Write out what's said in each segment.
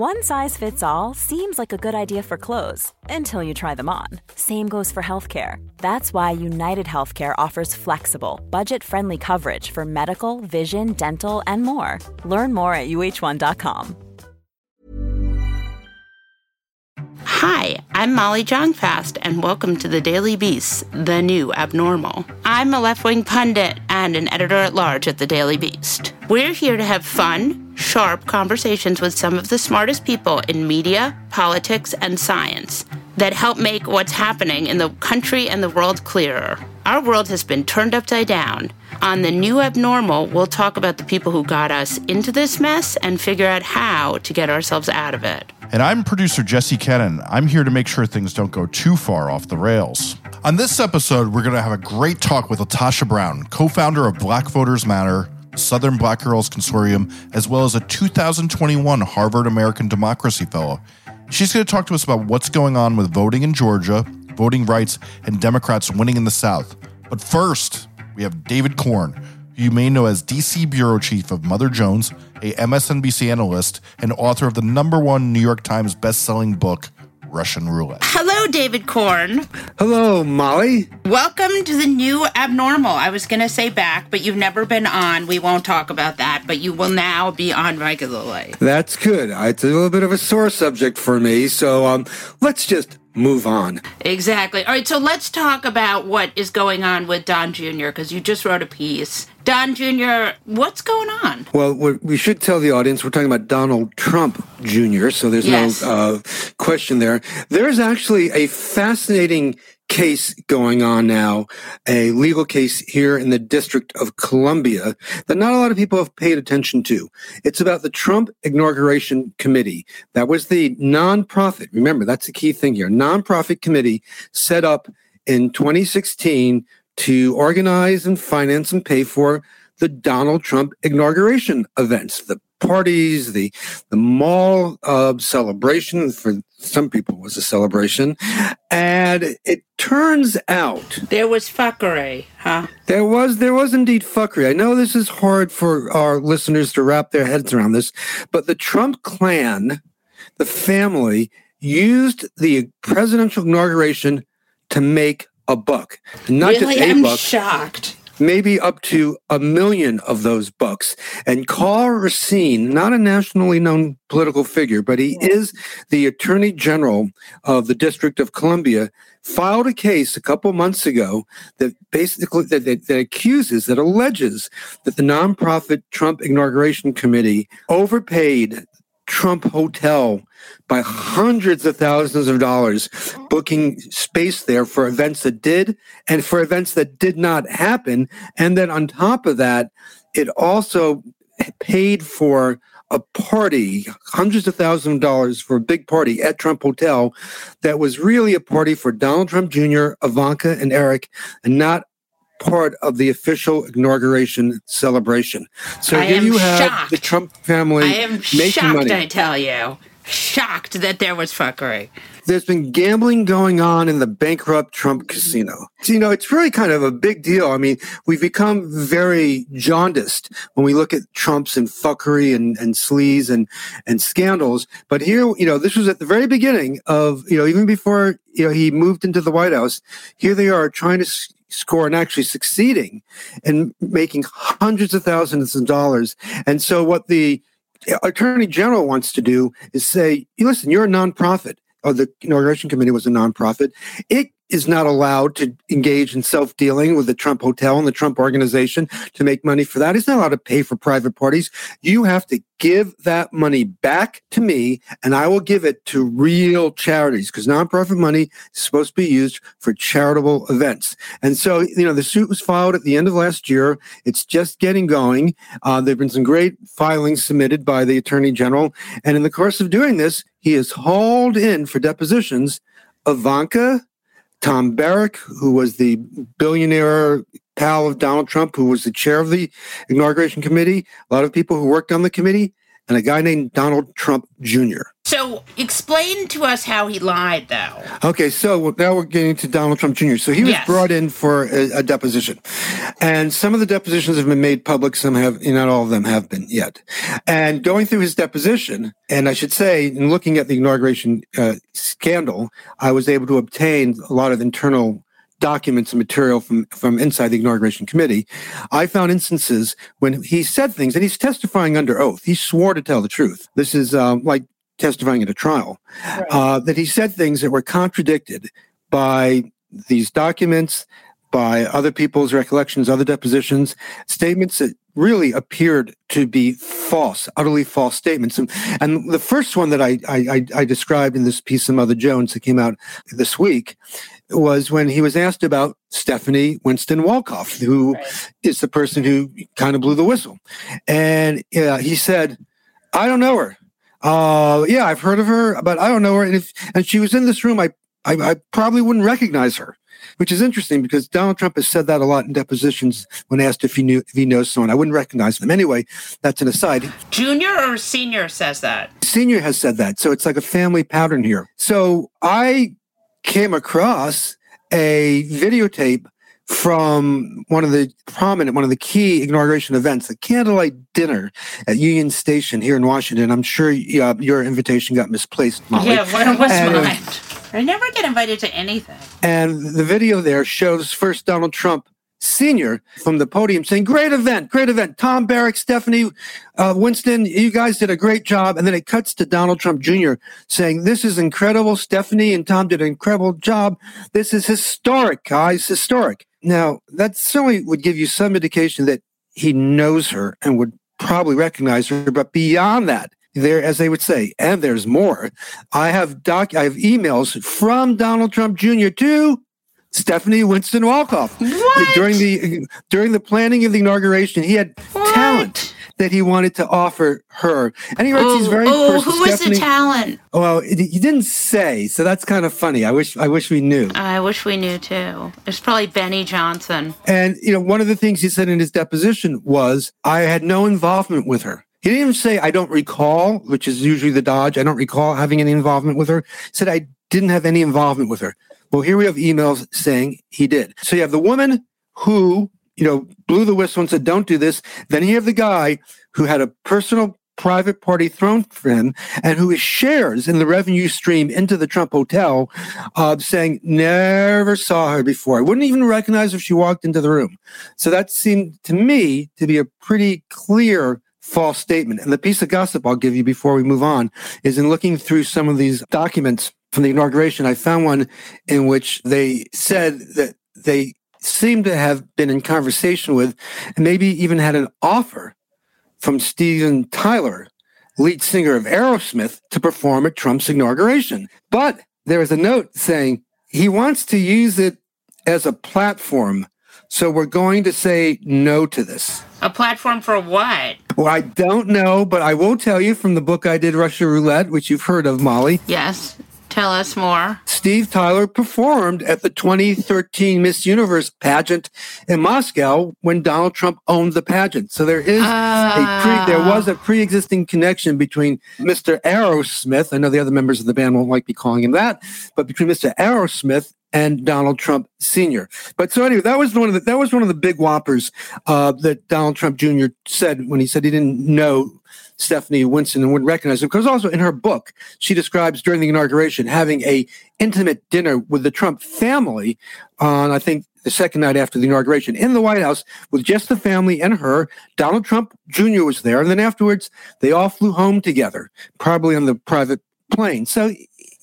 One size fits all seems like a good idea for clothes until you try them on. Same goes for healthcare. That's why United Healthcare offers flexible, budget friendly coverage for medical, vision, dental, and more. Learn more at uh1.com. Hi, I'm Molly Jong-Fast, and welcome to the Daily Beast, the new abnormal. I'm a left wing pundit and an editor at large at the Daily Beast. We're here to have fun, sharp conversations with some of the smartest people in media, politics, and science that help make what's happening in the country and the world clearer. Our world has been turned upside down. On the new abnormal, we'll talk about the people who got us into this mess and figure out how to get ourselves out of it. And I'm producer Jesse Cannon. I'm here to make sure things don't go too far off the rails. On this episode, we're going to have a great talk with LaTosha Brown, co founder of Black Voters Matter, Southern Black Girls Consortium, as well as a 2021 Harvard American Democracy Fellow. She's going to talk to us about what's going on with voting in Georgia, voting rights, and Democrats winning in the South. But first, we have David Corn, who you may know as DC Bureau Chief of Mother Jones, a MSNBC analyst, and author of the number one New York Times best-selling book, Russian Roulette. Hello, David Corn. Hello, Molly. Welcome to the new abnormal. I was going to say back, but you've never been on. We won't talk about that, but you will now be on regularly. That's good. It's a little bit of a sore subject for me, so um, let's just move on. Exactly. All right, so let's talk about what is going on with Don Jr., because you just wrote a piece. Don Jr., what's going on? Well, we should tell the audience we're talking about Donald Trump Jr., so there's Yes. no uh, question there. There's actually a fascinating case going on now, a legal case here in the District of Columbia that not a lot of people have paid attention to. It's about the Trump Inauguration Committee. That was the nonprofit. Remember, that's the key thing here. Nonprofit committee set up in 2016 to organize and finance and pay for the Donald Trump inauguration events, the parties, the the mall uh, celebration for some people was a celebration, and it turns out There was fuckery, huh? there was there was indeed fuckery. I know this is hard for our listeners to wrap their heads around this, but the Trump clan, the family, used the presidential inauguration to make a buck, not really? just a I'm buck shocked. maybe up to a million of those bucks. And Karl Racine, not a nationally known political figure, but he is the Attorney General of the District of Columbia, filed a case a couple months ago that basically that, that, that accuses, that alleges that the nonprofit Trump Inauguration Committee overpaid Trump Hotel by hundreds of thousands of dollars, booking space there for events that did and for events that did not happen. And then on top of that, it also paid for a party, hundreds of thousands of dollars for a big party at Trump Hotel that was really a party for Donald Trump Jr., Ivanka, and Eric, and not part of the official inauguration celebration. So I here you have shocked. the Trump family I am making shocked, money. I tell you. Shocked that there was fuckery. There's been gambling going on in the bankrupt Trump casino. So, you know, it's really kind of a big deal. I mean, we've become very jaundiced when we look at Trump's and fuckery and, and sleaze and, and scandals. But here, you know, this was at the very beginning of, you know, even before, you know, he moved into the White House. Here they are trying to score and actually succeeding and making hundreds of thousands of dollars. And so what the attorney general wants to do is say, listen, you're a nonprofit. Or the inauguration committee was a nonprofit. It is not allowed to engage in self dealing with the Trump hotel and the Trump organization to make money for that. It's not allowed to pay for private parties. You have to give that money back to me and I will give it to real charities because nonprofit money is supposed to be used for charitable events. And so, you know, the suit was filed at the end of last year. It's just getting going. Uh, there have been some great filings submitted by the attorney general. And in the course of doing this, he has hauled in for depositions Ivanka, Tom Barrack, who was the billionaire pal of Donald Trump, who was the chair of the inauguration committee, a lot of people who worked on the committee, and a guy named Donald Trump Jr. So explain to us how he lied, though. Okay, so now we're getting to Donald Trump Jr. So he was Yes. brought in for a, a deposition, and some of the depositions have been made public. Some have, not all of them have been yet. And going through his deposition, and I should say, in looking at the inauguration uh, scandal, I was able to obtain a lot of internal documents and material from from inside the inauguration committee. I found instances when he said things, and he's testifying under oath. He swore to tell the truth. This is um, like testifying at a trial. Uh, that he said things that were contradicted by these documents, by other people's recollections, other depositions, statements that really appeared to be false, utterly false statements. And, and the first one that I, I, I- I described in this piece of Mother Jones that came out this week was when he was asked about Stephanie Winston Wolkoff, who is the person who kind of blew the whistle. And uh, he said, I don't know her. Uh, yeah, I've heard of her, but I don't know her. And if and she was in this room, I, I I probably wouldn't recognize her, which is interesting because Donald Trump has said that a lot in depositions when asked if he knew if he knows someone. I wouldn't recognize them anyway. That's an aside. Junior or senior says that? Senior has said that, so it's like a family pattern here. So I came across a videotape from one of the prominent, one of the key inauguration events, the candlelight dinner at Union Station here in Washington. I'm sure uh, your invitation got misplaced, Molly. Yeah, where was And, uh, mine? I never get invited to anything. And the video there shows first Donald Trump Sr. from the podium saying, Great event, great event. Tom Barrack, Stephanie, uh, Winston, you guys did a great job. And then it cuts to Donald Trump Jr. saying, This is incredible. Stephanie and Tom did an incredible job. This is historic, guys, historic. Now, that certainly would give you some indication that he knows her and would probably recognize her. But beyond that, there, as they would say, and there's more. I have doc, I have emails from Donald Trump Jr. to Stephanie Winston Wolkoff What? during the during the planning of the inauguration. He had What? talent that he wanted to offer her, and he writes Oh, these very oh who is the talent? well, it- he didn't say, so that's kind of funny. I wish I wish we knew. I wish we knew too. It's probably Benny Johnson. And you know, one of the things he said in his deposition was, "I had no involvement with her." He didn't even say, "I don't recall," which is usually the dodge. I don't recall having any involvement with her. He said, "I didn't have any involvement with her." Well, here we have emails saying he did. So you have the woman who, you know, blew the whistle and said, "Don't do this." Then you have the guy who had a personal private party thrown for him and who shares in the revenue stream into the Trump Hotel, uh, saying, never saw her before. I wouldn't even recognize if she walked into the room. So that seemed to me to be a pretty clear false statement. And the piece of gossip I'll give you before we move on is in looking through some of these documents from the inauguration, I found one in which they said that they seemed to have been in conversation with and maybe even had an offer from Steven Tyler, lead singer of Aerosmith, to perform at Trump's inauguration. But there is a note saying he wants to use it as a platform. So we're going to say no to this. A platform for what? Well, I don't know, but I will tell you from the book I did, Russia Roulette, which you've heard of, Molly. Yes. Tell us more. Steve Tyler performed at the 2013 Miss Universe pageant in Moscow when Donald Trump owned the pageant. So there is a pre, there was a pre-existing connection between Mr. Aerosmith. I know the other members of the band won't like me calling him that, but between Mr. Aerosmith and Donald Trump Sr. But so anyway, that was one of the that was one of the big whoppers uh, that Donald Trump Jr. said when he said he didn't know Stephanie Winston wouldn't recognize her. Because also in her book, she describes during the inauguration having a intimate dinner with the Trump family on, I think, the second night after the inauguration in the White House with just the family and her. Donald Trump Jr. was there. And then afterwards, they all flew home together, probably on the private plane. So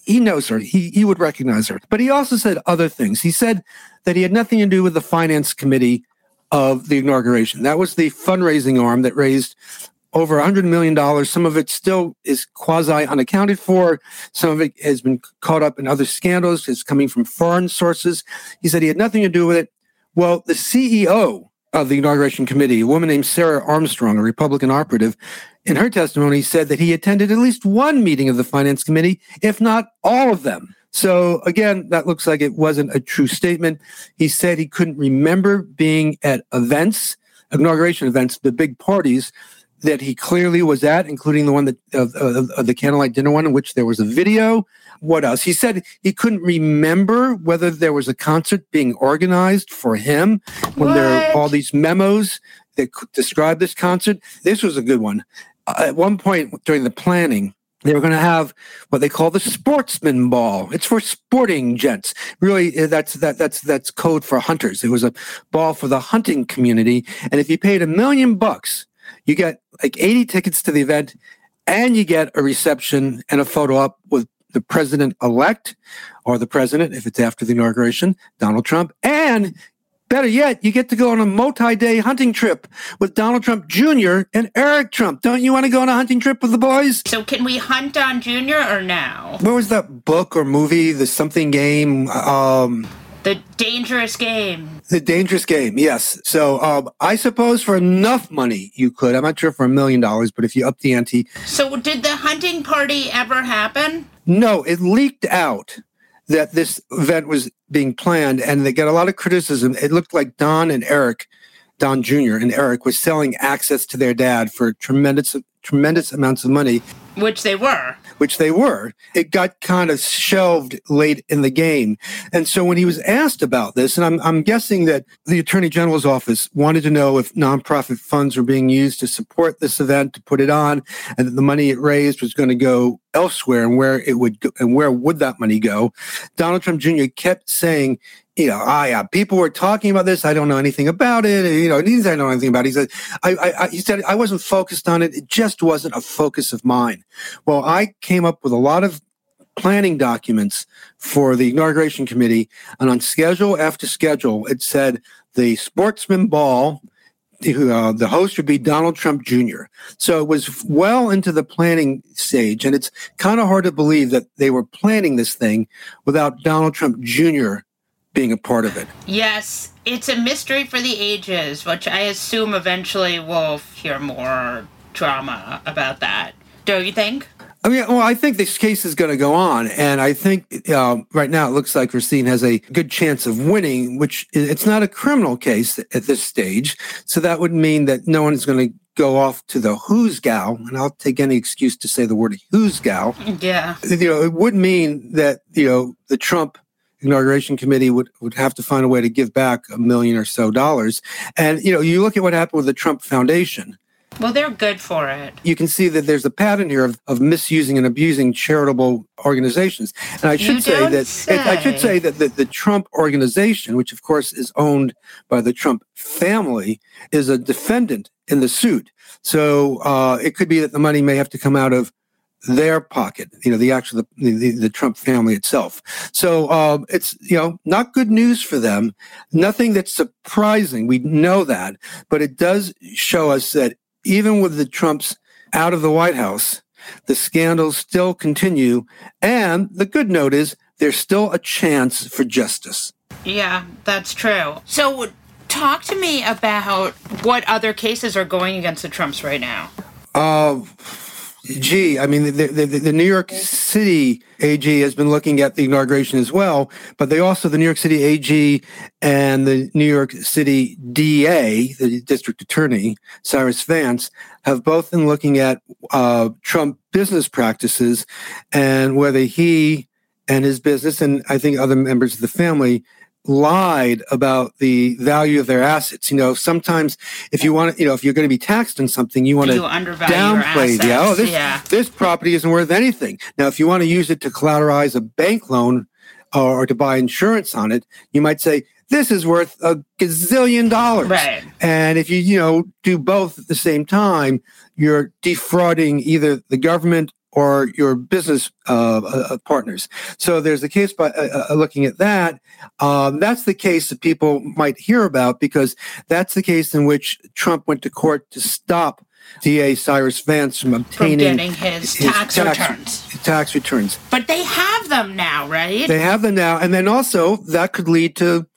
he knows her. He, he would recognize her. But he also said other things. He said that he had nothing to do with the finance committee of the inauguration. That was the fundraising arm that raised over $100 million. Some of it still is quasi unaccounted for. Some of it has been caught up in other scandals. It's coming from foreign sources. He said he had nothing to do with it. Well, the CEO of the inauguration committee, a woman named Sarah Armstrong, a Republican operative, in her testimony said that he attended at least one meeting of the finance committee, if not all of them. So again, that looks like it wasn't a true statement. He said he couldn't remember being at events, inauguration events, the big parties that he clearly was at, including the one that of, of, of the candlelight dinner one, in which there was a video. What else? He said he couldn't remember whether there was a concert being organized for him when there are all these memos that describe this concert. This was a good one. Uh, at one point during the planning, they were going to have what they call the sportsman ball. It's for sporting gents. Really, uh, that's that that's that's code for hunters. It was a ball for the hunting community, and if you paid a million bucks, you get like eighty tickets to the event, and you get a reception and a photo op with the president elect or the president, if it's after the inauguration, Donald Trump, and Better yet, you get to go on a multi-day hunting trip with Donald Trump Jr. and Eric Trump. Don't you want to go on a hunting trip with the boys? So can we hunt on Jr. or now? What was that book or movie, the something game? Um, the dangerous game. The dangerous game, yes. So um, I suppose for enough money you could. I'm not sure for a million dollars, but if you up the ante. So did the hunting party ever happen? No, it leaked out that this event was being planned and they got a lot of criticism. It looked like Don and Eric, Don Jr. and Eric was selling access to their dad for tremendous tremendous amounts of money. Which they were. Which they were. It got kind of shelved late in the game. And so when he was asked about this, and I'm, I'm guessing that the Attorney General's office wanted to know if nonprofit funds were being used to support this event, to put it on, and that the money it raised was going to go elsewhere and where it would go, and where would that money go. Donald Trump Jr. kept saying you know, uh, people were talking about this. I don't know anything about it. You know, he didn't know anything about it. He said, I, I, I, he said I wasn't focused on it. It just wasn't a focus of mine. Well, I came up with a lot of planning documents for the inauguration committee, and on schedule after schedule, it said the sportsman ball. Uh, the host would be Donald Trump Jr. So it was well into the planning stage, and it's kind of hard to believe that they were planning this thing without Donald Trump Jr being a part of it. Yes, it's a mystery for the ages, which I assume eventually we'll hear more drama about that. Don't you think? I mean, well, I think this case is going to go on, and I think uh, right now it looks like Racine has a good chance of winning. Which it's not a criminal case at this stage, so that would mean that no one is going to go off to the hoosegow, and I'll take any excuse to say the word hoosegow. Yeah, you know, it would mean that you know the Trump inauguration committee would, would have to find a way to give back a million or so dollars. And, you know, you look at what happened with the Trump Foundation. Well, they're good for it. You can see that there's a pattern here of, of misusing and abusing charitable organizations. And I should say that say. I should say that the, the Trump organization, which of course is owned by the Trump family, is a defendant in the suit. So uh, it could be that the money may have to come out of their pocket, you know, the actual the, the, the Trump family itself. So um, it's you know not good news for them. Nothing that's surprising. We know that, but it does show us that even with the Trumps out of the White House, the scandals still continue. And the good note is there's still a chance for justice. Yeah, that's true. So talk to me about what other cases are going against the Trumps right now. Uh, Gee, I mean, the, the, the, New York City AG has been looking at the inauguration as well, but they also, the New York City AG and the New York City DA, the district attorney, Cyrus Vance, have both been looking at uh, Trump business practices and whether he and his business, and I think other members of the family, lied about the value of their assets. You know, sometimes if you want to, you know, if you're going to be taxed on something, you want to downplay the, oh, this, yeah. this property isn't worth anything. Now, if you want to use it to collateralize a bank loan or, or to buy insurance on it, you might say, this is worth a gazillion dollars. Right. And if you, you know, do both at the same time, you're defrauding either the government or your business uh, uh, partners. So there's a case by uh, uh, looking at that. Um, that's the case that people might hear about because that's the case in which Trump went to court to stop DA Cyrus Vance from obtaining from his, his tax, tax, returns. Tax returns. But they have them now, right? They have them now, and then also that could lead to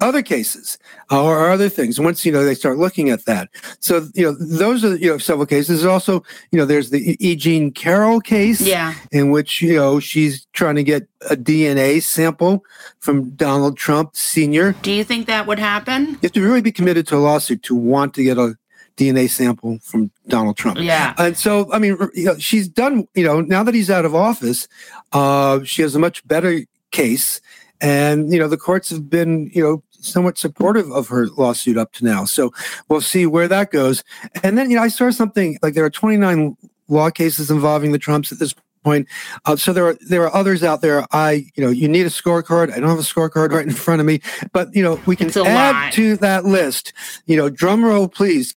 other cases or other things. Once you know they start looking at that, so you know those are you know several cases. Also you know there's the E. Jean Carroll case, yeah, in which you know she's trying to get a DNA sample from Donald Trump Sr. Do you think that would happen? You have to really be committed to a lawsuit to want to get a DNA sample from Donald Trump. Yeah. And so, I mean, you know, she's done, you know, now that he's out of office, uh, she has a much better case. And, you know, the courts have been, you know, somewhat supportive of her lawsuit up to now. So we'll see where that goes. And then, you know, I saw something like there are 29 law cases involving the Trumps at this point. Uh, so there are there are others out there. I you know you need a scorecard. I don't have a scorecard right in front of me, but you know we can add lot. to that list. You know, drum roll, please.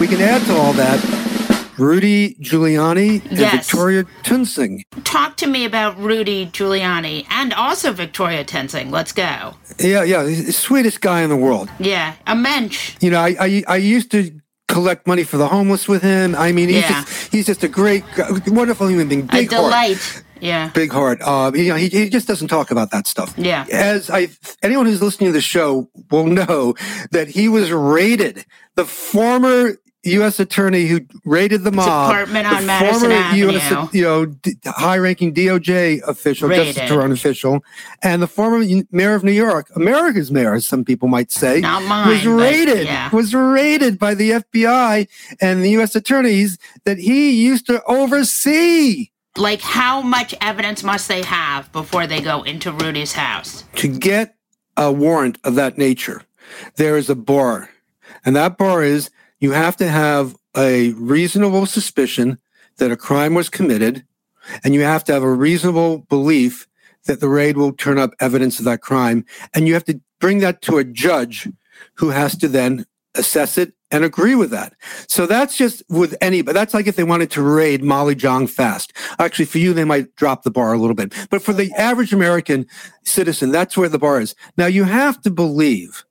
We can add to all that. Rudy Giuliani and Yes. Victoria Toensing. Talk to me about Rudy Giuliani and also Victoria Toensing. Let's go. Yeah, yeah, the sweetest guy in the world. Yeah, a mensch. You know, I, I I used to collect money for the homeless with him. I mean, he's Yeah. just he's just a great, wonderful human being. A Big heart. delight. Yeah. Big heart. Uh, you know, he, he just doesn't talk about that stuff. Yeah. As I, anyone who's listening to the show will know that he was raided. The former U.S. attorney who raided the mob, Department the Madison former Avenue. U.S. you know d- high-ranking DOJ official, Justice Raided. Department official, and the former mayor of New York, America's mayor, as some people might say, Not mine, was but raided. yeah. Was raided by the FBI and the U.S. attorneys that he used to oversee. Like, how much evidence must they have before they go into Rudy's house? to get a warrant of that nature, there is a bar. And that bar is you have to have a reasonable suspicion that a crime was committed, and you have to have a reasonable belief that the raid will turn up evidence of that crime. And you have to bring that to a judge who has to then assess it and agree with that. So that's just with any, but that's like if they wanted to raid Molly Jong fast. Actually, for you, they might drop the bar a little bit. But for the average American citizen, that's where the bar is. Now you have to believe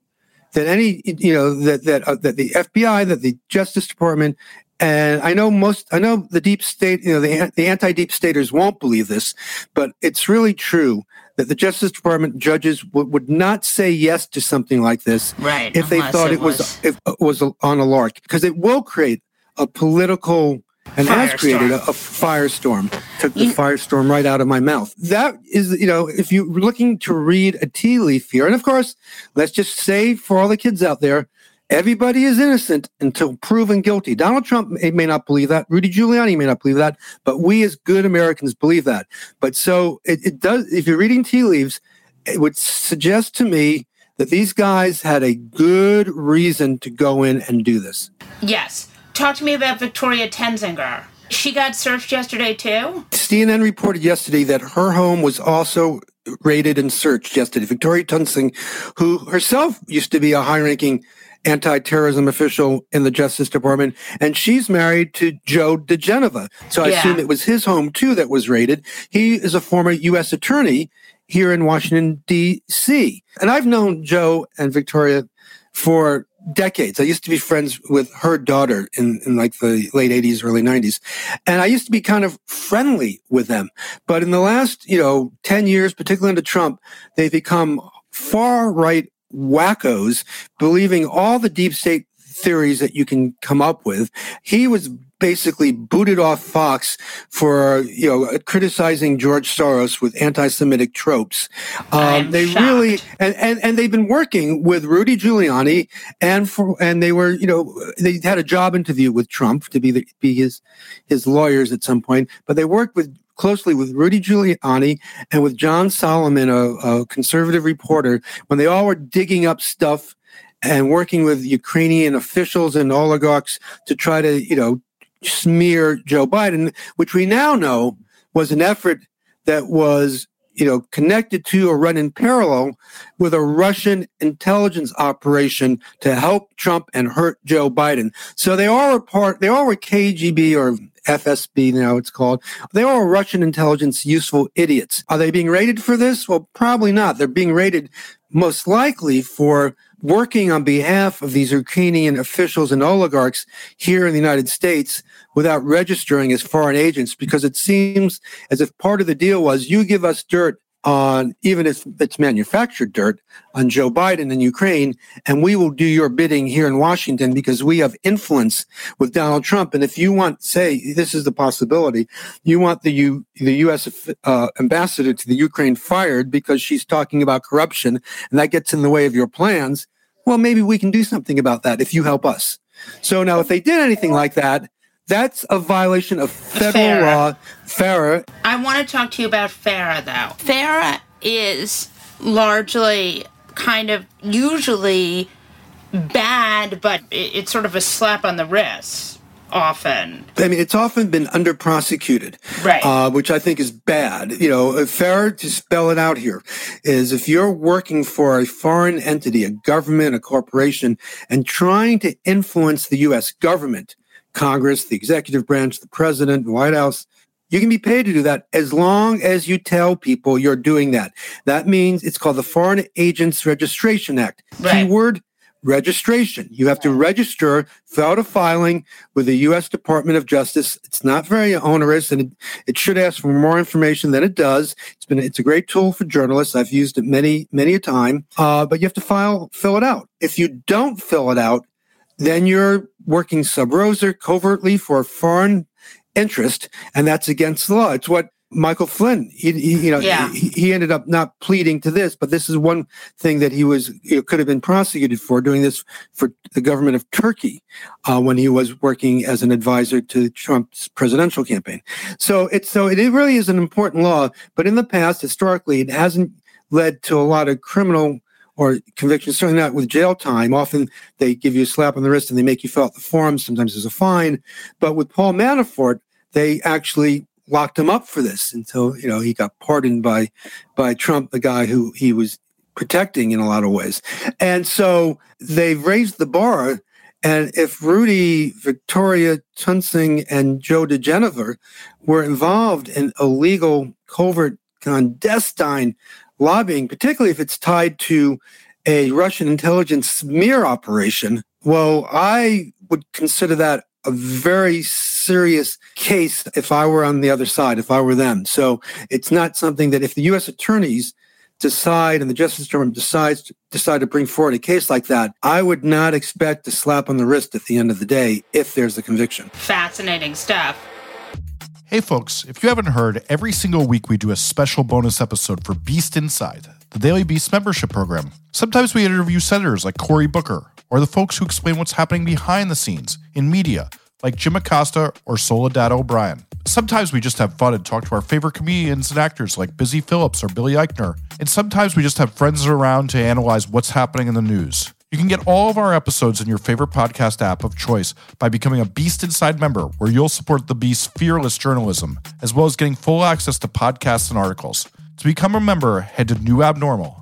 that any, you know, that, that, uh, that the FBI, that the Justice Department, and I know most, I know the deep state, you know, the, the anti-deep staters won't believe this, but it's really true that the Justice Department judges would, would not say yes to something like this Right. if they thought it was, if it was on a lark because it will create a political and has created a, a firestorm. Took the You- firestorm right out of my mouth. That is, you know, if you're looking to read a tea leaf here, and of course, let's just say for all the kids out there, everybody is innocent until proven guilty. Donald Trump may, may not believe that. Rudy Giuliani may not believe that, but we as good Americans believe that. But so it, it does. If you're reading tea leaves, it would suggest to me that these guys had a good reason to go in and do this. Yes. Talk to me about Victoria Tenzinger. She got searched yesterday too? CNN reported yesterday that her home was also raided and searched yesterday. Victoria Toensing, who herself used to be a high-ranking anti-terrorism official in the Justice Department, and she's married to Joe diGenova. So I Yeah. assume it was his home too that was raided. He is a former U.S. attorney here in Washington D.C. And I've known Joe and Victoria for decades. I used to be friends with her daughter in, in like the late 80s, early 90s. And I used to be kind of friendly with them. But in the last, you know, 10 years, particularly under Trump, they've become far right wackos, believing all the deep state theories that you can come up with. He was basically booted off Fox for, you know, criticizing George Soros with anti-Semitic tropes. Um, they shocked. really, and, and, and they've been working with Rudy Giuliani and for, and they were, you know, they had a job interview with Trump to be the, be his, his lawyers at some point, but they worked with closely with Rudy Giuliani and with John Solomon, a, a conservative reporter, when they all were digging up stuff and working with Ukrainian officials and oligarchs to try to, you know, smear Joe Biden, which we now know was an effort that was, you know, connected to or run in parallel with a Russian intelligence operation to help Trump and hurt Joe Biden. So they all were part, they all were KGB or FSB now it's called. They were Russian intelligence useful idiots. Are they being rated for this? Well, probably not. They're being rated most likely for working on behalf of these Ukrainian officials and oligarchs here in the United States without registering as foreign agents because it seems as if part of the deal was you give us dirt on even if it's manufactured dirt on Joe Biden and Ukraine, and we will do your bidding here in Washington because we have influence with Donald Trump. And if you want, say, this is the possibility, you want the U, the U.S. Uh, ambassador to the Ukraine fired because she's talking about corruption, and that gets in the way of your plans. Well, maybe we can do something about that if you help us. So now, if they did anything like that, that's a violation of federal FARA. law. FARA. I want to talk to you about FARA, though. FARA is largely kind of usually bad, but it's sort of a slap on the wrist often. I mean, it's often been under prosecuted, Right. Uh, which I think is bad. You know, fair to spell it out here is if you're working for a foreign entity, a government, a corporation, and trying to influence the U.S. government, Congress, the executive branch, the president, the White House, you can be paid to do that as long as you tell people you're doing that. That means it's called the Foreign Agents Registration Act. Right. Keyword registration. You have to register, fill out a filing with the U.S. Department of Justice. It's not very onerous, and it, it should ask for more information than it does. It's been it's a great tool for journalists. I've used it many many a time, uh, but you have to file fill it out. If you don't fill it out, then you're working sub rosa covertly for a foreign interest, and that's against the law. It's what Michael Flynn, he, he- you know, Yeah. he, he ended up not pleading to this, but this is one thing that he was you could have been prosecuted for doing this for the government of Turkey uh, when he was working as an advisor to Trump's presidential campaign. So it's so it really is an important law, but in the past, historically, it hasn't led to a lot of criminal or convictions, certainly not with jail time. Often they give you a slap on the wrist and they make you fill out the form. Sometimes there's a fine. But with Paul Manafort, they actually locked him up for this until you know he got pardoned by by Trump, the guy who he was protecting in a lot of ways. And so they've raised the bar. And if Rudy, Victoria Toensing, and Joe diGenova were involved in illegal, covert, clandestine lobbying, particularly if it's tied to a Russian intelligence smear operation, well, I would consider that a very serious case if I were on the other side, if I were them. So it's not something that if the U.S. attorneys decide and the Justice Department decides to decide to bring forward a case like that, I would not expect a slap on the wrist at the end of the day if there's a conviction. Fascinating stuff. Hey, folks, if you haven't heard, every single week we do a special bonus episode for Beast Inside, the Daily Beast membership program. Sometimes we interview senators like Cory Booker, or the folks who explain what's happening behind the scenes in media, like Jim Acosta or Soledad O'Brien. Sometimes we just have fun and talk to our favorite comedians and actors like Busy Phillips or Billy Eichner. And sometimes we just have friends around to analyze what's happening in the news. You can get all of our episodes in your favorite podcast app of choice by becoming a Beast Inside member, where you'll support the Beast's fearless journalism, as well as getting full access to podcasts and articles. To become a member, head to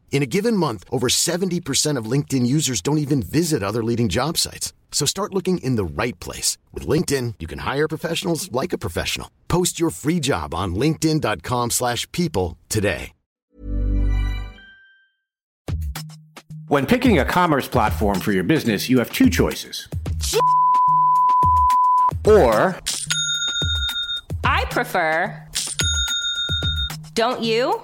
In a given month, over 70% of LinkedIn users don't even visit other leading job sites. So start looking in the right place. With LinkedIn, you can hire professionals like a professional. Post your free job on linkedin.com slash people today. When picking a commerce platform for your business, you have two choices. Or I prefer. Don't you?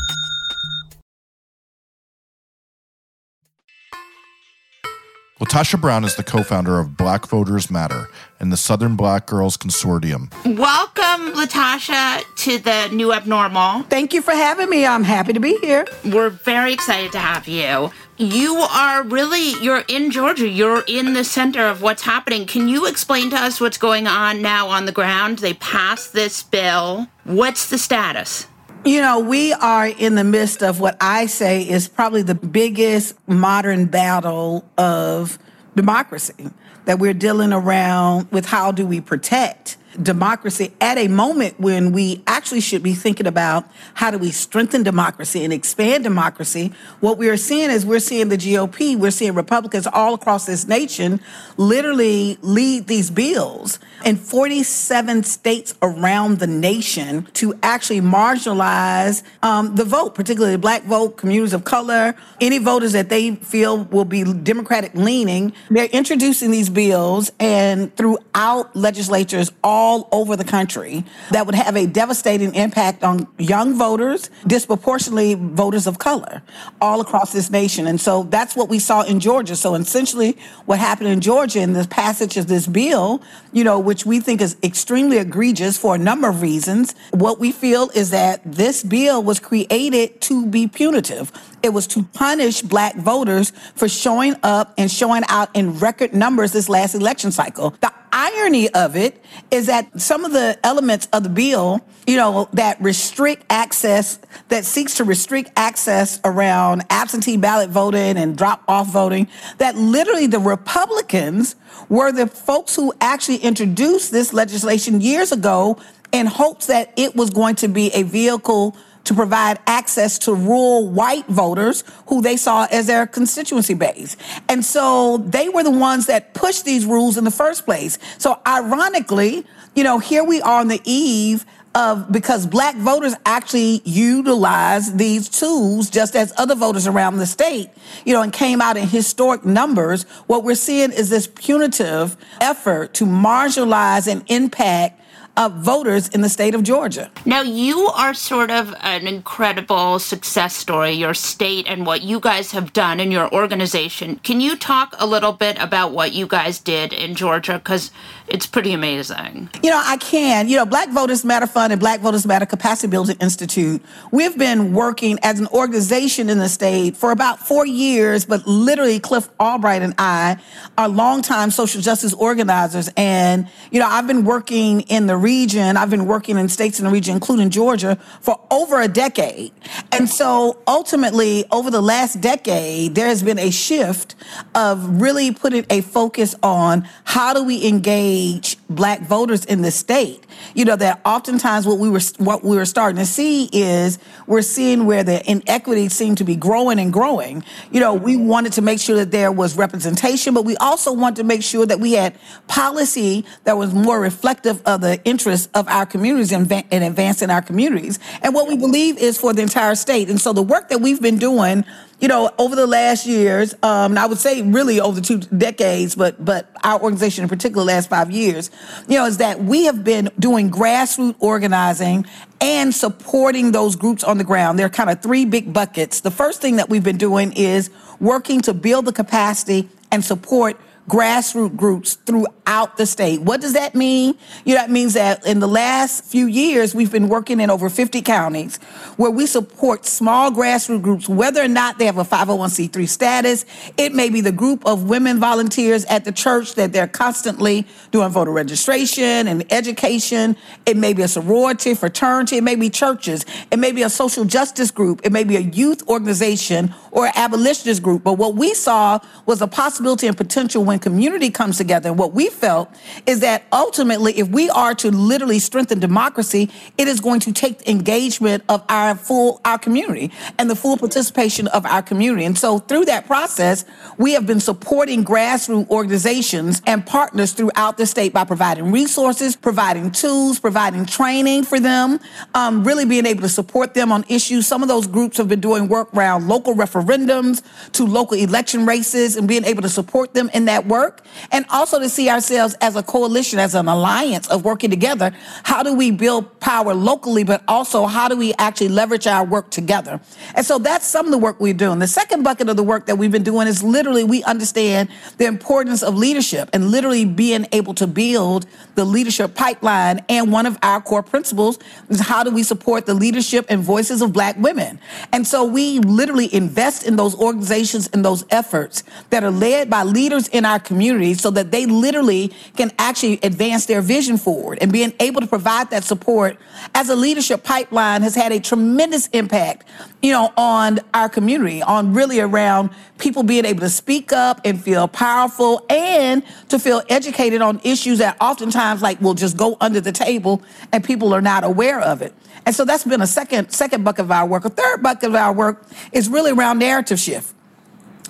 LaTosha Brown is the co founder of Black Voters Matter and the Southern Black Girls Consortium. Welcome, LaTosha, to the new abnormal. Thank you for having me. I'm happy to be here. We're very excited to have you. You are really you're in Georgia. You're in the center of what's happening. Can you explain to us what's going on now on the ground? They passed this bill. What's the status? You know, we are in the midst of what I say is probably the biggest modern battle of democracy that we're dealing around with how do we protect democracy at a moment when we actually should be thinking about how do we strengthen democracy and expand democracy. What we are seeing is we're seeing the GOP, we're seeing Republicans all across this nation literally lead these bills in 47 states around the nation to actually marginalize um, the vote, particularly the black vote, communities of color, any voters that they feel will be Democratic leaning. They're introducing these bills and throughout legislatures all over the country that would have a devastating impact on young voters, disproportionately voters of color, all across this nation. And so that's what we saw in Georgia. So essentially, what happened in Georgia in the passage of this bill, you know, which we think is extremely egregious for a number of reasons, what we feel is that this bill was created to be punitive. It was to punish black voters for showing up and showing out in record numbers this last election cycle. The irony of it is that some of the elements of the bill, you know, that restrict access, that seeks to restrict access around absentee ballot voting and drop off voting, that literally the Republicans were the folks who actually introduced this legislation years ago in hopes that it was going to be a vehicle to provide access to rural white voters who they saw as their constituency base. And so they were the ones that pushed these rules in the first place. So ironically, you know, here we are on the eve of because black voters actually utilize these tools just as other voters around the state, you know, and came out in historic numbers. What we're seeing is this punitive effort to marginalize and impact of voters in the state of Georgia. Now, you are sort of an incredible success story, your state and what you guys have done in your organization. Can you talk a little bit about what you guys did in Georgia? Because it's pretty amazing. You know, I can. You know, Black Voters Matter Fund and Black Voters Matter Capacity Building Institute, we've been working as an organization in the state for about four years, but literally Cliff Albright and I are longtime social justice organizers. And, you know, I've been working in the region, I've been working in states in the region, including Georgia, for over a decade. And so ultimately, over the last decade, there has been a shift of really putting a focus on how do we engage engage black voters in the state. You know that oftentimes what we were what we were starting to see is we're seeing where the inequities seem to be growing and growing. You know, we wanted to make sure that there was representation, but we also wanted to make sure that we had policy that was more reflective of the interests of our communities and, and advancing our communities and what we believe is for the entire state. And so the work that we've been doing you know, over the last years, um, and I would say really over the two decades, but but our organization in particular, last five years, you know, is that we have been doing grassroots organizing and supporting those groups on the ground. There are kind of three big buckets. The first thing that we've been doing is working to build the capacity and support grassroots groups throughout the state. What does that mean? You know, that means that in the last few years, we've been working in over 50 counties where we support small grassroots groups, whether or not they have a 501c3 status. It may be the group of women volunteers at the church that they're constantly doing voter registration and education. It may be a sorority, fraternity. It may be churches. It may be a social justice group. It may be a youth organization or an abolitionist group. But what we saw was a possibility and potential when community comes together. And what we felt is that ultimately, if we are to literally strengthen democracy, it is going to take engagement of our full our community and the full participation of our community. And so through that process, we have been supporting grassroots organizations and partners throughout the state by providing resources, providing tools, providing training for them, um, really being able to support them on issues. Some of those groups have been doing work around local referendums to local election races and being able to support them in that work and also to see ourselves as a coalition, as an alliance of working together. How do we build power locally, but also how do we actually leverage our work together? And so that's some of the work we're doing. The second bucket of the work that we've been doing is literally we understand the importance of leadership and literally being able to build the leadership pipeline. And one of our core principles is how do we support the leadership and voices of black women? And so we literally invest in those organizations and those efforts that are led by leaders in our community so that they literally can actually advance their vision forward and being able to provide that support as a leadership pipeline has had a tremendous impact, you know, on our community, on really around people being able to speak up and feel powerful and to feel educated on issues that oftentimes like will just go under the table and people are not aware of it. And so that's been a second second bucket of our work. A third bucket of our work is really around narrative shift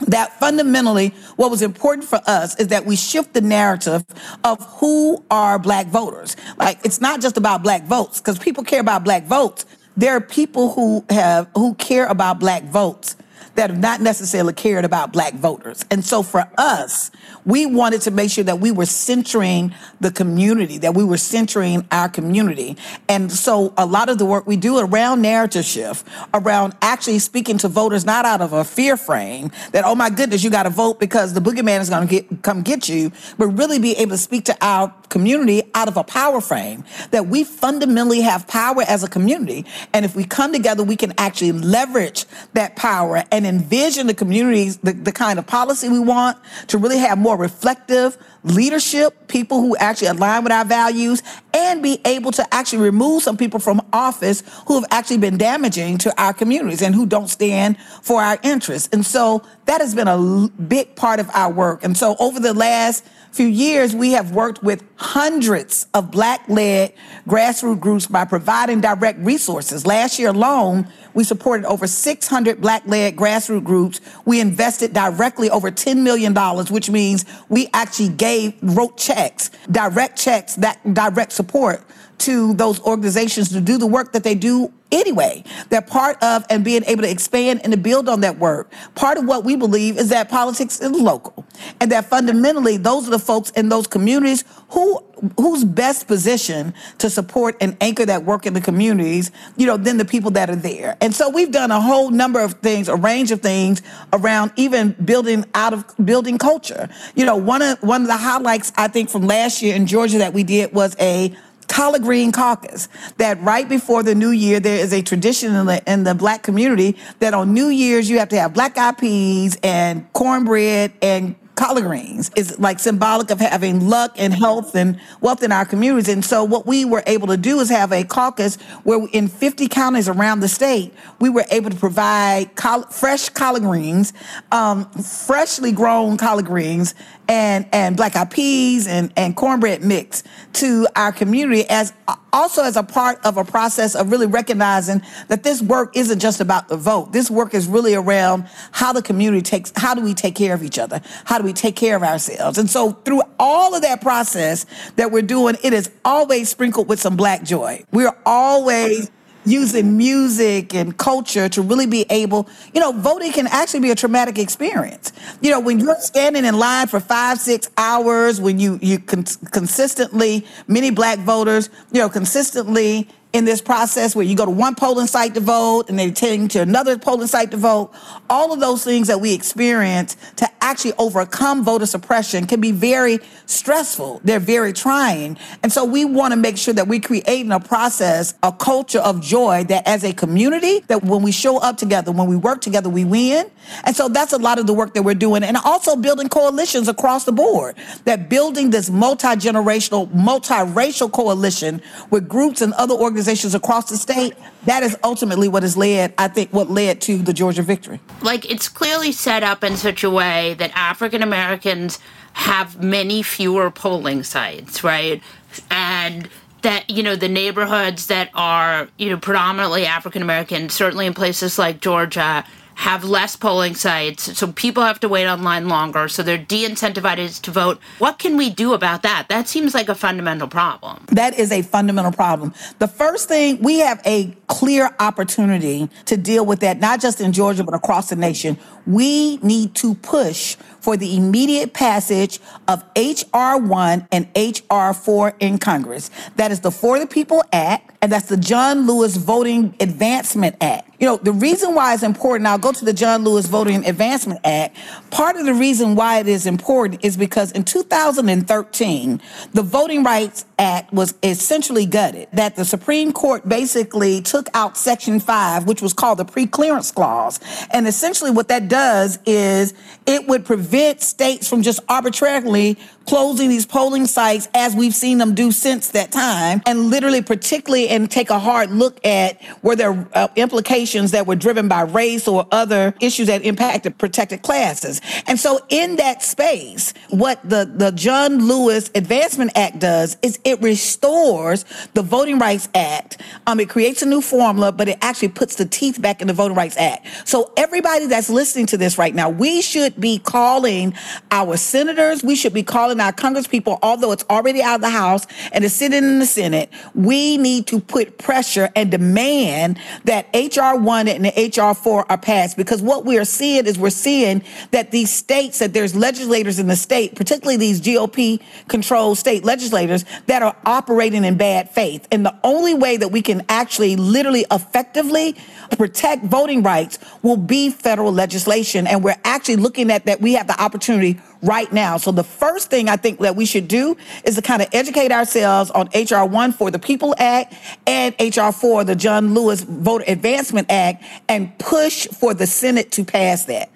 that fundamentally what was important for us is that we shift the narrative of who are black voters. Like it's not just about black votes because people care about black votes. There are people who have who care about black votes that have not necessarily cared about black voters. And so for us, we wanted to make sure that we were centering the community, that we were centering our community. And so a lot of the work we do around narrative shift, around actually speaking to voters, not out of a fear frame that, oh my goodness, you got to vote because the boogeyman is going to come get you, but really be able to speak to our community out of a power frame that we fundamentally have power as a community. And if we come together, we can actually leverage that power and envision the communities, the, the kind of policy we want to really have more reflective leadership, people who actually align with our values, and be able to actually remove some people from office who have actually been damaging to our communities and who don't stand for our interests. And so that has been a big part of our work. And so over the last few years, we have worked with hundreds of black led grassroots groups by providing direct resources. Last year alone, we supported over 600 black led grassroots groups. We invested directly over $10 million, which means we actually gave, wrote checks, direct checks, that direct support to those organizations to do the work that they do anyway. They're part of and being able to expand and to build on that work. Part of what we believe is that politics is local and that fundamentally those are the folks in those communities who who's best positioned to support and anchor that work in the communities, you know, than the people that are there. And so we've done a whole number of things, a range of things around even building out of building culture. You know, one of one of the highlights I think from last year in Georgia that we did was a collard green caucus that right before the new year there is a tradition in the, in the black community that on new year's you have to have black eyed peas and cornbread and collard greens is like symbolic of having luck and health and wealth in our communities. And so what we were able to do is have a caucus where in 50 counties around the state, we were able to provide fresh collard greens, um, freshly grown collard greens and and black eyed peas and and cornbread mix to our community as also as a part of a process of really recognizing that this work isn't just about the vote. This work is really around how the community takes how do we take care of each other? How do we take care of ourselves? And so through all of that process that we're doing, it is always sprinkled with some black joy. We're always using music and culture to really be able, you know, voting can actually be a traumatic experience. You know, when you're standing in line for five, six hours, when you you con- consistently, many black voters, you know, consistently in this process where you go to one polling site to vote and they take you to another polling site to vote. All of those things that we experience to actually overcome voter suppression can be very stressful. They're very trying. And so we want to make sure that we're creating a process, a culture of joy that as a community, that when we show up together, when we work together, we win. And so that's a lot of the work that we're doing. And also building coalitions across the board, that building this multi-generational, multiracial coalition with groups and other organizations organizations across the state, that is ultimately what has led, I think, what led to the Georgia victory. Like, it's clearly set up in such a way that African Americans have many fewer polling sites, right? And that you know the neighborhoods that are you know predominantly African American, certainly in places like Georgia, have less polling sites, so people have to wait online longer, so they're de incentivized to vote. What can we do about that? That seems like a fundamental problem. That is a fundamental problem. The first thing, we have a clear opportunity to deal with that, not just in Georgia, but across the nation. We need to push for the immediate passage of H.R. 1 and H.R. 4 in Congress. That is the For the People Act, and that's the John Lewis Voting Advancement Act. You know, the reason why it's important, I'll go to the John Lewis Voting Advancement Act. Part of the reason why it is important is because in 2013, the Voting Rights Act was essentially gutted, that the Supreme Court basically took out Section 5, which was called the Preclearance Clause. And essentially what that does is it would prevent states from just arbitrarily closing these polling sites as we've seen them do since that time and literally particularly and take a hard look at were there uh, implications that were driven by race or other issues that impacted protected classes and so in that space what the the john lewis advancement act does is it restores the voting rights act um, it creates a new formula but it actually puts the teeth back in the voting rights act so everybody that's listening to this right now we should be calling our senators we should be calling our congresspeople, although it's already out of the House and it's sitting in the Senate, we need to put pressure and demand that H.R. 1 and H.R. 4 are passed because what we are seeing is we're seeing that these states, that there's legislators in the state, particularly these GOP controlled state legislators that are operating in bad faith. And the only way that we can actually literally effectively protect voting rights will be federal legislation. And we're actually looking at that. We have the opportunity right now. So the first thing I think that we should do is to kind of educate ourselves on HR 1 for the People Act and HR 4, the John Lewis Voter Advancement Act, and push for the Senate to pass that.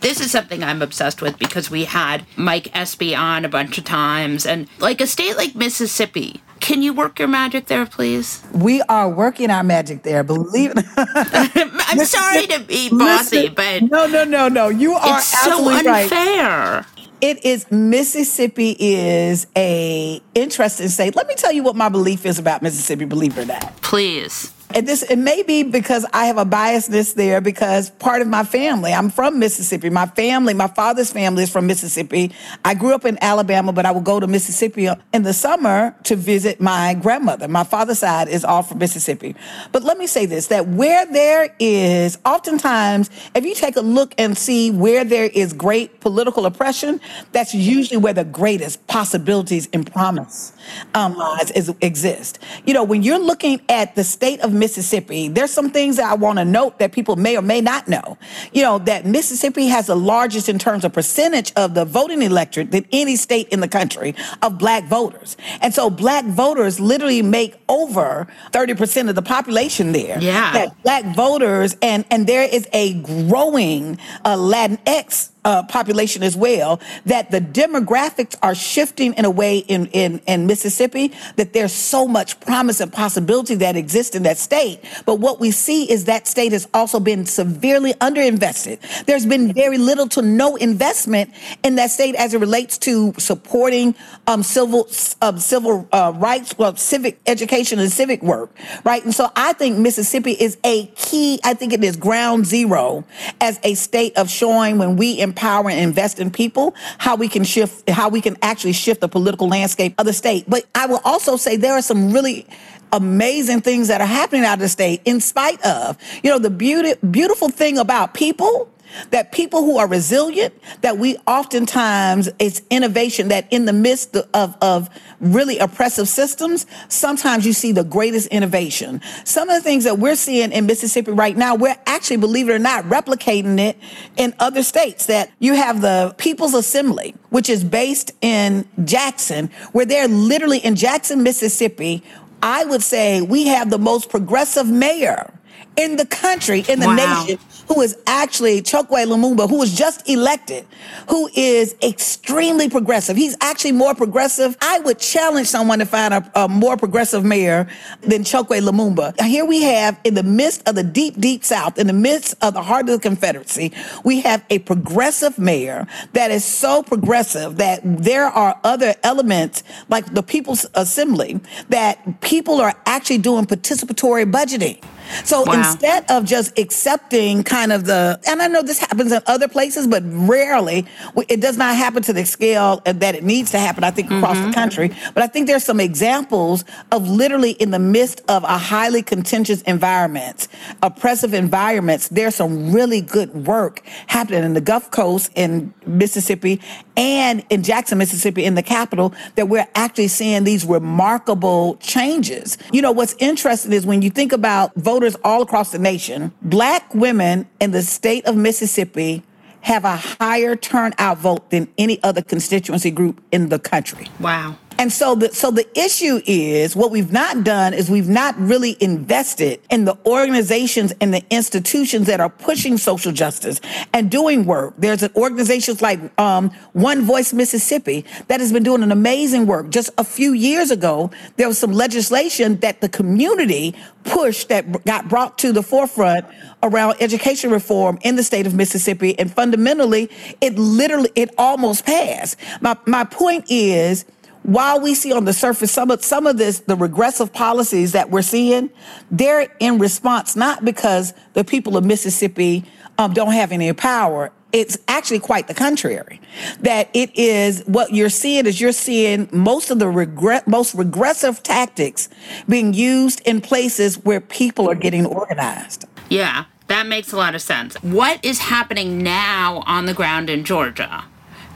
This is something I'm obsessed with because we had Mike Espy on a bunch of times. And like a state like Mississippi, can you work your magic there, please? We are working our magic there. Believe it. I'm sorry to be bossy, Listen, but no, no, no, no. You are it's so absolutely right. unfair. It is Mississippi is a interesting state. Let me tell you what my belief is about Mississippi. Believe it or not. Please. And this it may be because I have a biasness there because part of my family, I'm from Mississippi. My family, my father's family is from Mississippi. I grew up in Alabama, but I would go to Mississippi in the summer to visit my grandmother. My father's side is all from Mississippi. But let me say this that where there is oftentimes, if you take a look and see where there is great political oppression, that's usually where the greatest possibilities and promise um, lies is, exist. You know, when you're looking at the state of Mississippi, there's some things that I want to note that people may or may not know. You know, that Mississippi has the largest in terms of percentage of the voting electorate than any state in the country of black voters. And so black voters literally make over 30% of the population there. Yeah. That black voters and and there is a growing uh, Latinx uh, population as well, that the demographics are shifting in a way in, in, in Mississippi that there's so much promise and possibility that exists in that state. But what we see is that state has also been severely underinvested. There's been very little to no investment in that state as it relates to supporting um, civil uh, civil uh, rights, well, civic education and civic work, right? And so I think Mississippi is a key. I think it is ground zero as a state of showing when we empower and invest in people, how we can shift, how we can actually shift the political landscape of the state. But I will also say there are some really amazing things that are happening out of the state in spite of, you know, the beauty, beautiful thing about people that people who are resilient, that we oftentimes, it's innovation that in the midst of, of really oppressive systems, sometimes you see the greatest innovation. Some of the things that we're seeing in Mississippi right now, we're actually, believe it or not, replicating it in other states that you have the People's Assembly, which is based in Jackson, where they're literally in Jackson, Mississippi. I would say we have the most progressive mayor in the country, in the wow. nation, who is actually Chokwe Lumumba, who was just elected, who is extremely progressive. He's actually more progressive. I would challenge someone to find a, a more progressive mayor than Chokwe Lumumba. Here we have, in the midst of the deep, deep South, in the midst of the heart of the Confederacy, we have a progressive mayor that is so progressive that there are other elements like the People's Assembly that people are actually doing participatory budgeting. So wow. instead of just accepting kind of the, and I know this happens in other places, but rarely, it does not happen to the scale that it needs to happen, I think, across mm-hmm. the country. But I think there's some examples of literally in the midst of a highly contentious environment, oppressive environments, there's some really good work happening in the Gulf Coast in Mississippi and in Jackson, Mississippi, in the capital, that we're actually seeing these remarkable changes. You know, what's interesting is when you think about voters all across the nation, black women in the state of Mississippi have a higher turnout vote than any other constituency group in the country. Wow. And so the so the issue is what we've not done is we've not really invested in the organizations and the institutions that are pushing social justice and doing work. There's an organizations like um, One Voice Mississippi that has been doing an amazing work. Just a few years ago, there was some legislation that the community pushed that got brought to the forefront around education reform in the state of Mississippi, and fundamentally, it literally it almost passed. My my point is while we see on the surface some of some of this the regressive policies that we're seeing they're in response not because the people of mississippi um, don't have any power. It's actually quite the contrary that it is what you're seeing is you're seeing most of the regret most regressive tactics being used in places where people are getting organized. Yeah that makes a lot of sense. What is happening now on the ground in georgia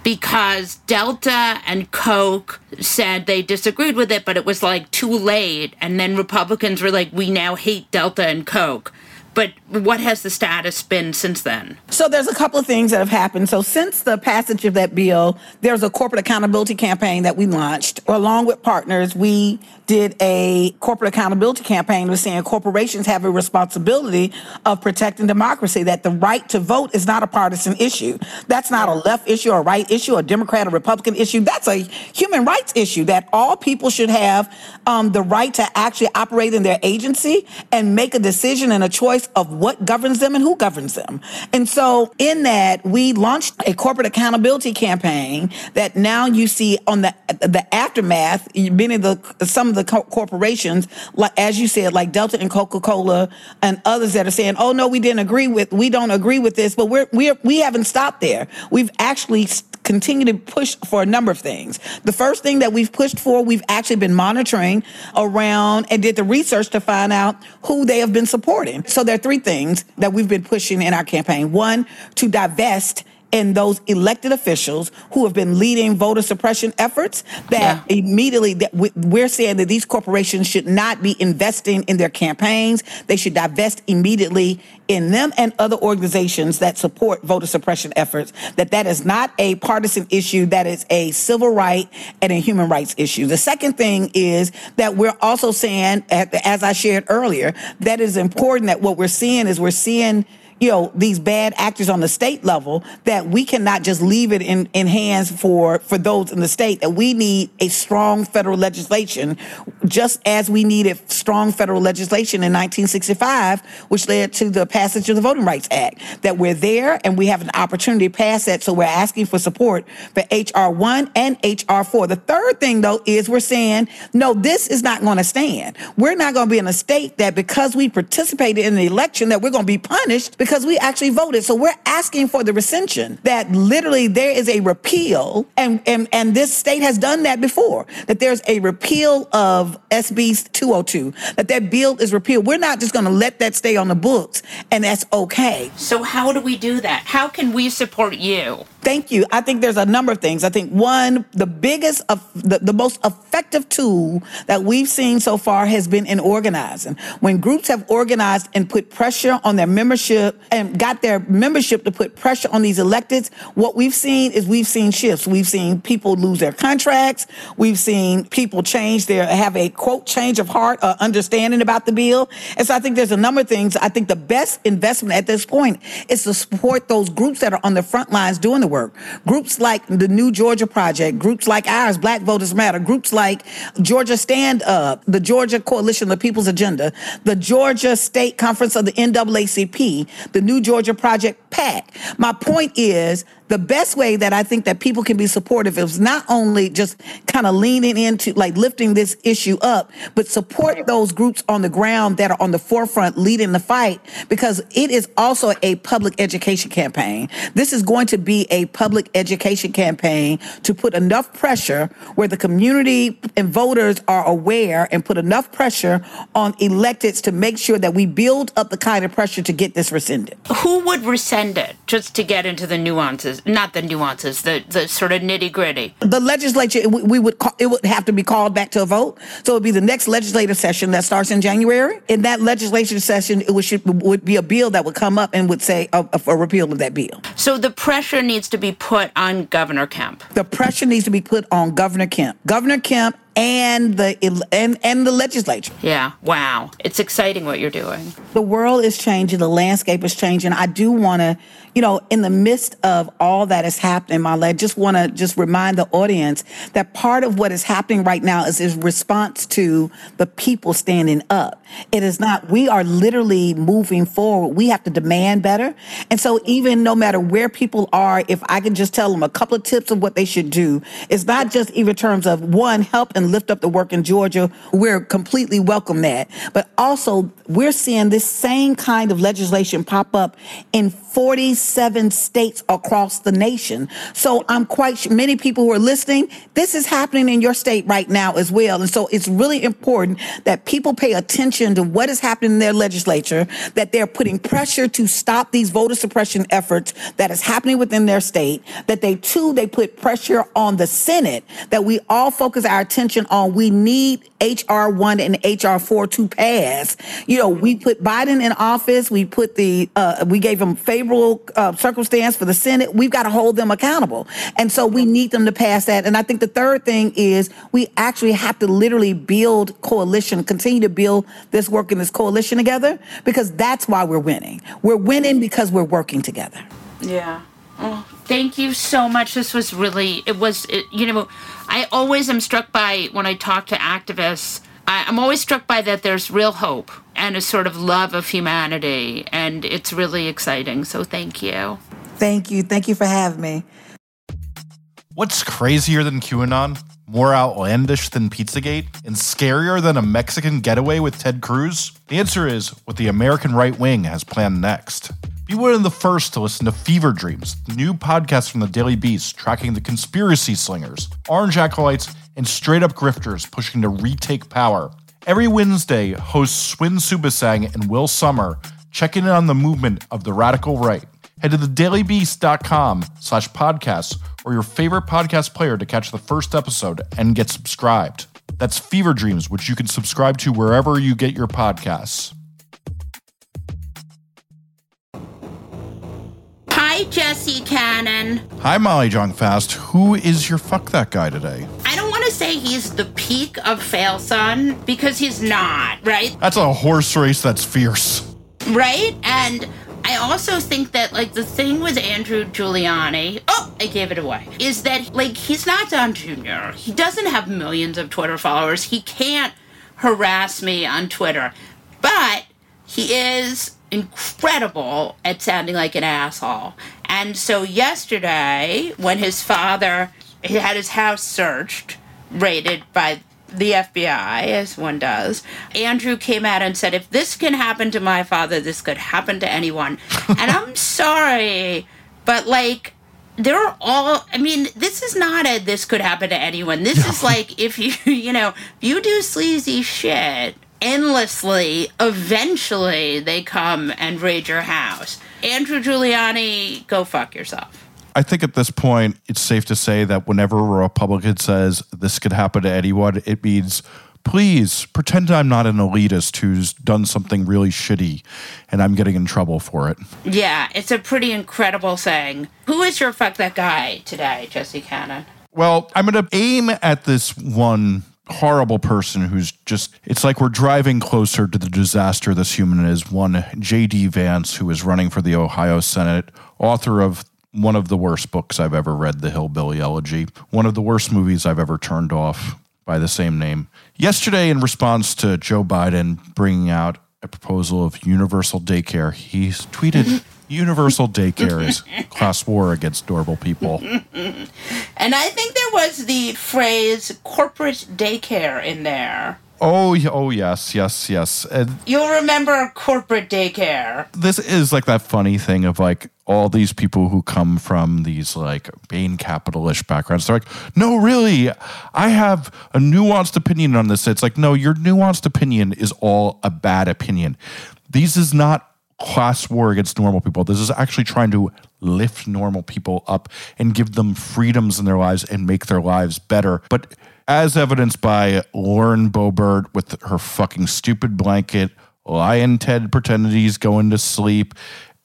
because Delta and Coke said they disagreed with it, but it was like too late. And then Republicans were like, we now hate Delta and Coke. But what has the status been since then? So there's a couple of things that have happened. So since the passage of that bill, there's a corporate accountability campaign that we launched. Along with partners, we did a corporate accountability campaign was saying corporations have a responsibility of protecting democracy, that the right to vote is not a partisan issue. That's not a left issue, a right issue, a Democrat or Republican issue. That's a human rights issue that all people should have um, the right to actually operate in their agency and make a decision and a choice of what governs them and who governs them. And so in that, we launched a corporate accountability campaign that now you see on the the aftermath, many of the some of the co- corporations, like as you said, like Delta and Coca Cola and others that are saying, "Oh no, we didn't agree with, we don't agree with this," but we're we we haven't stopped there. We've actually continued to push for a number of things. The first thing that we've pushed for, we've actually been monitoring around and did the research to find out who they have been supporting. So there are three things that we've been pushing in our campaign. One, to divest and those elected officials who have been leading voter suppression efforts that yeah. immediately that we're saying that these corporations should not be investing in their campaigns. They should divest immediately in them and other organizations that support voter suppression efforts that that is not a partisan issue. That is a civil right and a human rights issue. The second thing is that we're also saying as i shared earlier that is important that what we're seeing is we're seeing you know, these bad actors on the state level that we cannot just leave it in, in hands for, for those in the state, that we need a strong federal legislation, just as we needed strong federal legislation in 1965, which led to the passage of the Voting Rights Act, that we're there and we have an opportunity to pass that. So we're asking for support for H.R. 1 and H.R. 4. The third thing, though, is we're saying, no, this is not going to stand. We're not going to be in a state that because we participated in the election that we're going to be punished because we actually voted. So we're asking for the rescission that literally there is a repeal and, and, and this state has done that before, that there's a repeal of SB 202, that that bill is repealed. We're not just going to let that stay on the books and that's okay. So, how do we do that? How can we support you? Thank you. I think there's a number of things. I think one, the biggest, of the, the most effective tool that we've seen so far has been in organizing. When groups have organized and put pressure on their membership and got their membership to put pressure on these electeds, what we've seen is we've seen shifts. We've seen people lose their contracts. We've seen people change their, have a quote, change of heart or understanding about the bill. And so I think there's a number of things. I think the best investment at this point is to support those groups that are on the front lines doing the work. Groups like the New Georgia Project, groups like ours, Black Voters Matter, groups like Georgia Stand Up, the Georgia Coalition of the People's Agenda, the Georgia State Conference of the NAACP, the New Georgia Project PAC. My point is the best way that I think that people can be supportive is not only just kind of leaning into like lifting this issue up, but support those groups on the ground that are on the forefront leading the fight because it is also a public education campaign. This is going to be a public education campaign to put enough pressure where the community and voters are aware and put enough pressure on electeds to make sure that we build up the kind of pressure to get this rescinded. Who would rescind it just to get into the nuances? Not the nuances, the, the sort of nitty gritty. The legislature, we, would call, it would have to be called back to a vote. So it would be the next legislative session that starts in January. In that legislative session, it would, should, would be a bill that would come up and would say a, a repeal of that bill. So the pressure needs to be put on Governor Kemp. The pressure needs to be put on Governor Kemp. Governor Kemp and the and and the legislature. Yeah, wow. It's exciting what you're doing. The world is changing, the landscape is changing. I do want to, you know, in the midst of all that is happening, my I just want to just remind the audience that part of what is happening right now is is response to the people standing up. It is not we are literally moving forward. We have to demand better. And so even no matter where people are, if I can just tell them a couple of tips of what they should do, it's not just even terms of one help and lift up the work in Georgia. We're completely welcome that. But also, we're seeing this same kind of legislation pop up in 47 states across the nation. So I'm quite sure many people who are listening, this is happening in your state right now as well. And so it's really important that people pay attention to what is happening in their legislature, that they're putting pressure to stop these voter suppression efforts that is happening within their state, that they too, they put pressure on the Senate, that we all focus our attention on we need HR 1 and HR 4 to pass. You know, we put Biden in office, we put the, uh, we gave him favorable uh, circumstance for the Senate. We've got to hold them accountable. And so we need them to pass that. And I think the third thing is we actually have to literally build coalition, continue to build this work in this coalition together because that's why we're winning. We're winning because we're working together. Yeah. Oh, thank you so much. This was really, it was, it, you know, I always am struck by when I talk to activists, I, I'm always struck by that there's real hope and a sort of love of humanity. And it's really exciting. So thank you. Thank you. Thank you for having me. What's crazier than QAnon? More outlandish than Pizzagate? And scarier than a Mexican getaway with Ted Cruz? The answer is what the American right wing has planned next. Be one of the first to listen to Fever Dreams, the new podcast from the Daily Beast tracking the conspiracy slingers, orange acolytes, and straight up grifters pushing to retake power. Every Wednesday, hosts Swin Suebsaeng and Will Sommer check in on the movement of the radical right. Head to thedailybeast.com slash podcasts or your favorite podcast player to catch the first episode and get subscribed. That's Fever Dreams, which you can subscribe to wherever you get your podcasts. Hi, Jesse Cannon. Hi, Molly Jong Fast. Who is your fuck that guy today? I don't want to say he's the peak of Fail Son because he's not, right? That's a horse race that's fierce. Right? And I also think that like the thing with Andrew Giuliani, oh, I gave it away, is that like he's not Don Jr. He doesn't have millions of Twitter followers. He can't harass me on Twitter. But he is incredible at sounding like an asshole. And so yesterday, when his father he had his house searched, raided by the FBI, as one does, Andrew came out and said, If this can happen to my father, this could happen to anyone. and I'm sorry, but like, they're all, I mean, this is not a this could happen to anyone. This is like, if you, you know, if you do sleazy shit endlessly, eventually they come and raid your house. Andrew Giuliani, go fuck yourself. I think at this point, it's safe to say that whenever a Republican says this could happen to anyone, it means please pretend I'm not an elitist who's done something really shitty and I'm getting in trouble for it. Yeah, it's a pretty incredible saying. Who is your fuck that guy today, Jesse Cannon? Well, I'm going to aim at this one horrible person who's just it's like we're driving closer to the disaster this human is. One jd vance who is running for the ohio senate author of one of the worst books i've ever read the hillbilly elegy. One of the worst movies i've ever turned off by the same name. Yesterday in response to joe biden bringing out a proposal of universal daycare he tweeted universal daycare is class war against normal people And I think there was the phrase corporate daycare in there. oh oh yes yes yes and You'll remember corporate daycare. this is like that funny thing of like all these people who come from these like Bain capitalist backgrounds. They're like, no, really, I have a nuanced opinion on this. It's like, no, your nuanced opinion is all a bad opinion. These is not class war against normal people. This is actually trying to lift normal people up and give them freedoms in their lives and make their lives better. But as evidenced by Lauren Boebert with her fucking stupid blanket, Lyin' Ted pretending he's going to sleep,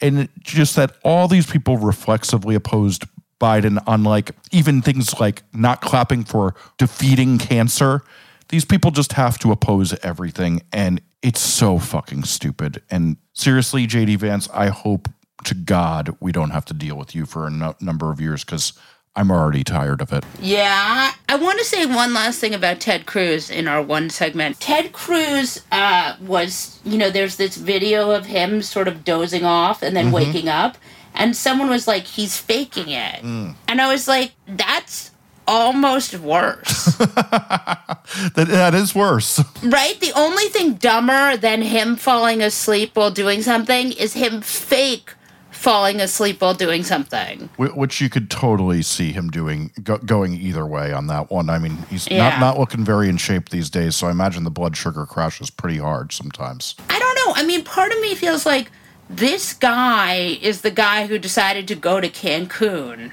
and just that all these people reflexively opposed Biden on like even things like not clapping for defeating cancer. These people just have to oppose everything, and it's so fucking stupid. And seriously, JD Vance, I hope to God we don't have to deal with you for a no- number of years because I'm already tired of it. Yeah, I want to say one last thing about Ted Cruz in our one segment. Ted Cruz uh, was, you know, there's this video of him sort of dozing off and then waking up, and someone was like, he's faking it. And I was like, that's almost worse. That, that is worse. Right? The only thing dumber than him falling asleep while doing something is him fake falling asleep while doing something. Which you could totally see him doing, go, going either way on that one. I mean, he's Yeah. not, not looking very in shape these days, so I imagine the blood sugar crashes pretty hard sometimes. I don't know. I mean, part of me feels like this guy is the guy who decided to go to Cancun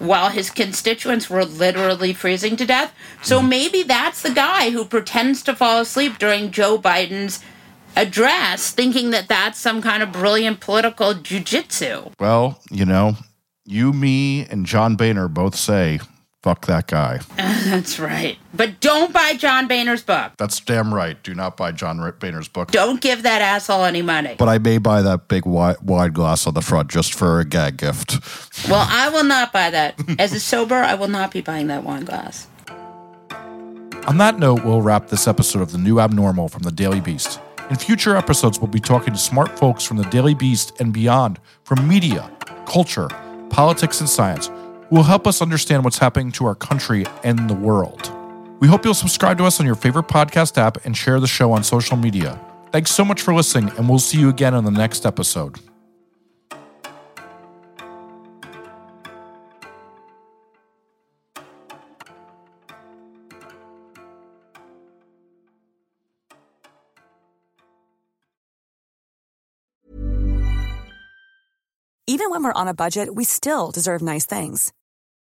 while his constituents were literally freezing to death. So mm. maybe that's the guy who pretends to fall asleep during Joe Biden's address, thinking that that's some kind of brilliant political jujitsu. Well, you know, you, me, and John Boehner both say, fuck that guy. That's right. But don't buy John Boehner's book. That's damn right. Do not buy John Boehner's book. Don't give that asshole any money. But I may buy that big wide, wide glass on the front just for a gag gift. Well, I will not buy that. As a sober, I will not be buying that wine glass. On that note, we'll wrap this episode of The New Abnormal from the Daily Beast. In future episodes, we'll be talking to smart folks from the Daily Beast and beyond, from media, culture, politics, and science, will help us understand what's happening to our country and the world. We hope you'll subscribe to us on your favorite podcast app and share the show on social media. Thanks so much for listening, and we'll see you again on the next episode. Even when we're on a budget, we still deserve nice things.